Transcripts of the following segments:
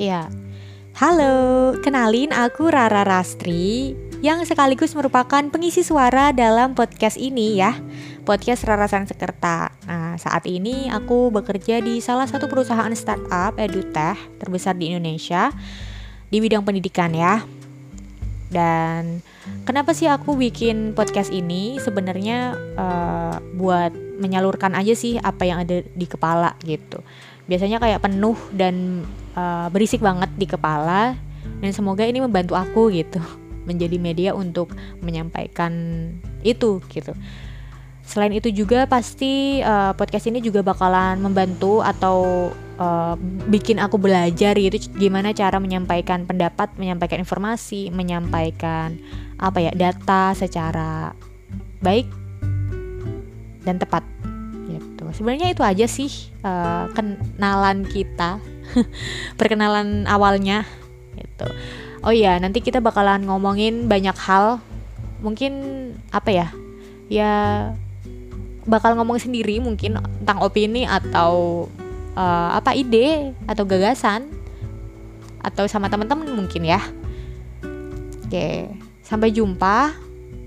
Ya. Halo, kenalin aku Rara Rastri yang sekaligus merupakan pengisi suara dalam podcast ini ya. Podcast Rara Sang Sekerta. Nah, saat ini aku bekerja di salah satu perusahaan startup edutech terbesar di Indonesia di bidang pendidikan ya. Dan kenapa sih aku bikin podcast ini? Sebenarnya uh, buat menyalurkan aja sih apa yang ada di kepala gitu biasanya kayak penuh dan uh, berisik banget di kepala dan semoga ini membantu aku gitu menjadi media untuk menyampaikan itu gitu. Selain itu juga pasti uh, podcast ini juga bakalan membantu atau uh, bikin aku belajar gitu gimana cara menyampaikan pendapat, menyampaikan informasi, menyampaikan apa ya data secara baik dan tepat sebenarnya itu aja sih uh, kenalan kita perkenalan awalnya gitu. Oh iya nanti kita bakalan ngomongin banyak hal mungkin apa ya ya bakal ngomong sendiri mungkin tentang opini atau uh, apa ide atau gagasan atau sama teman-teman mungkin ya oke sampai jumpa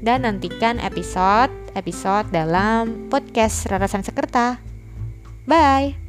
dan nantikan episode episode dalam podcast Rarasan Sekerta. Bye!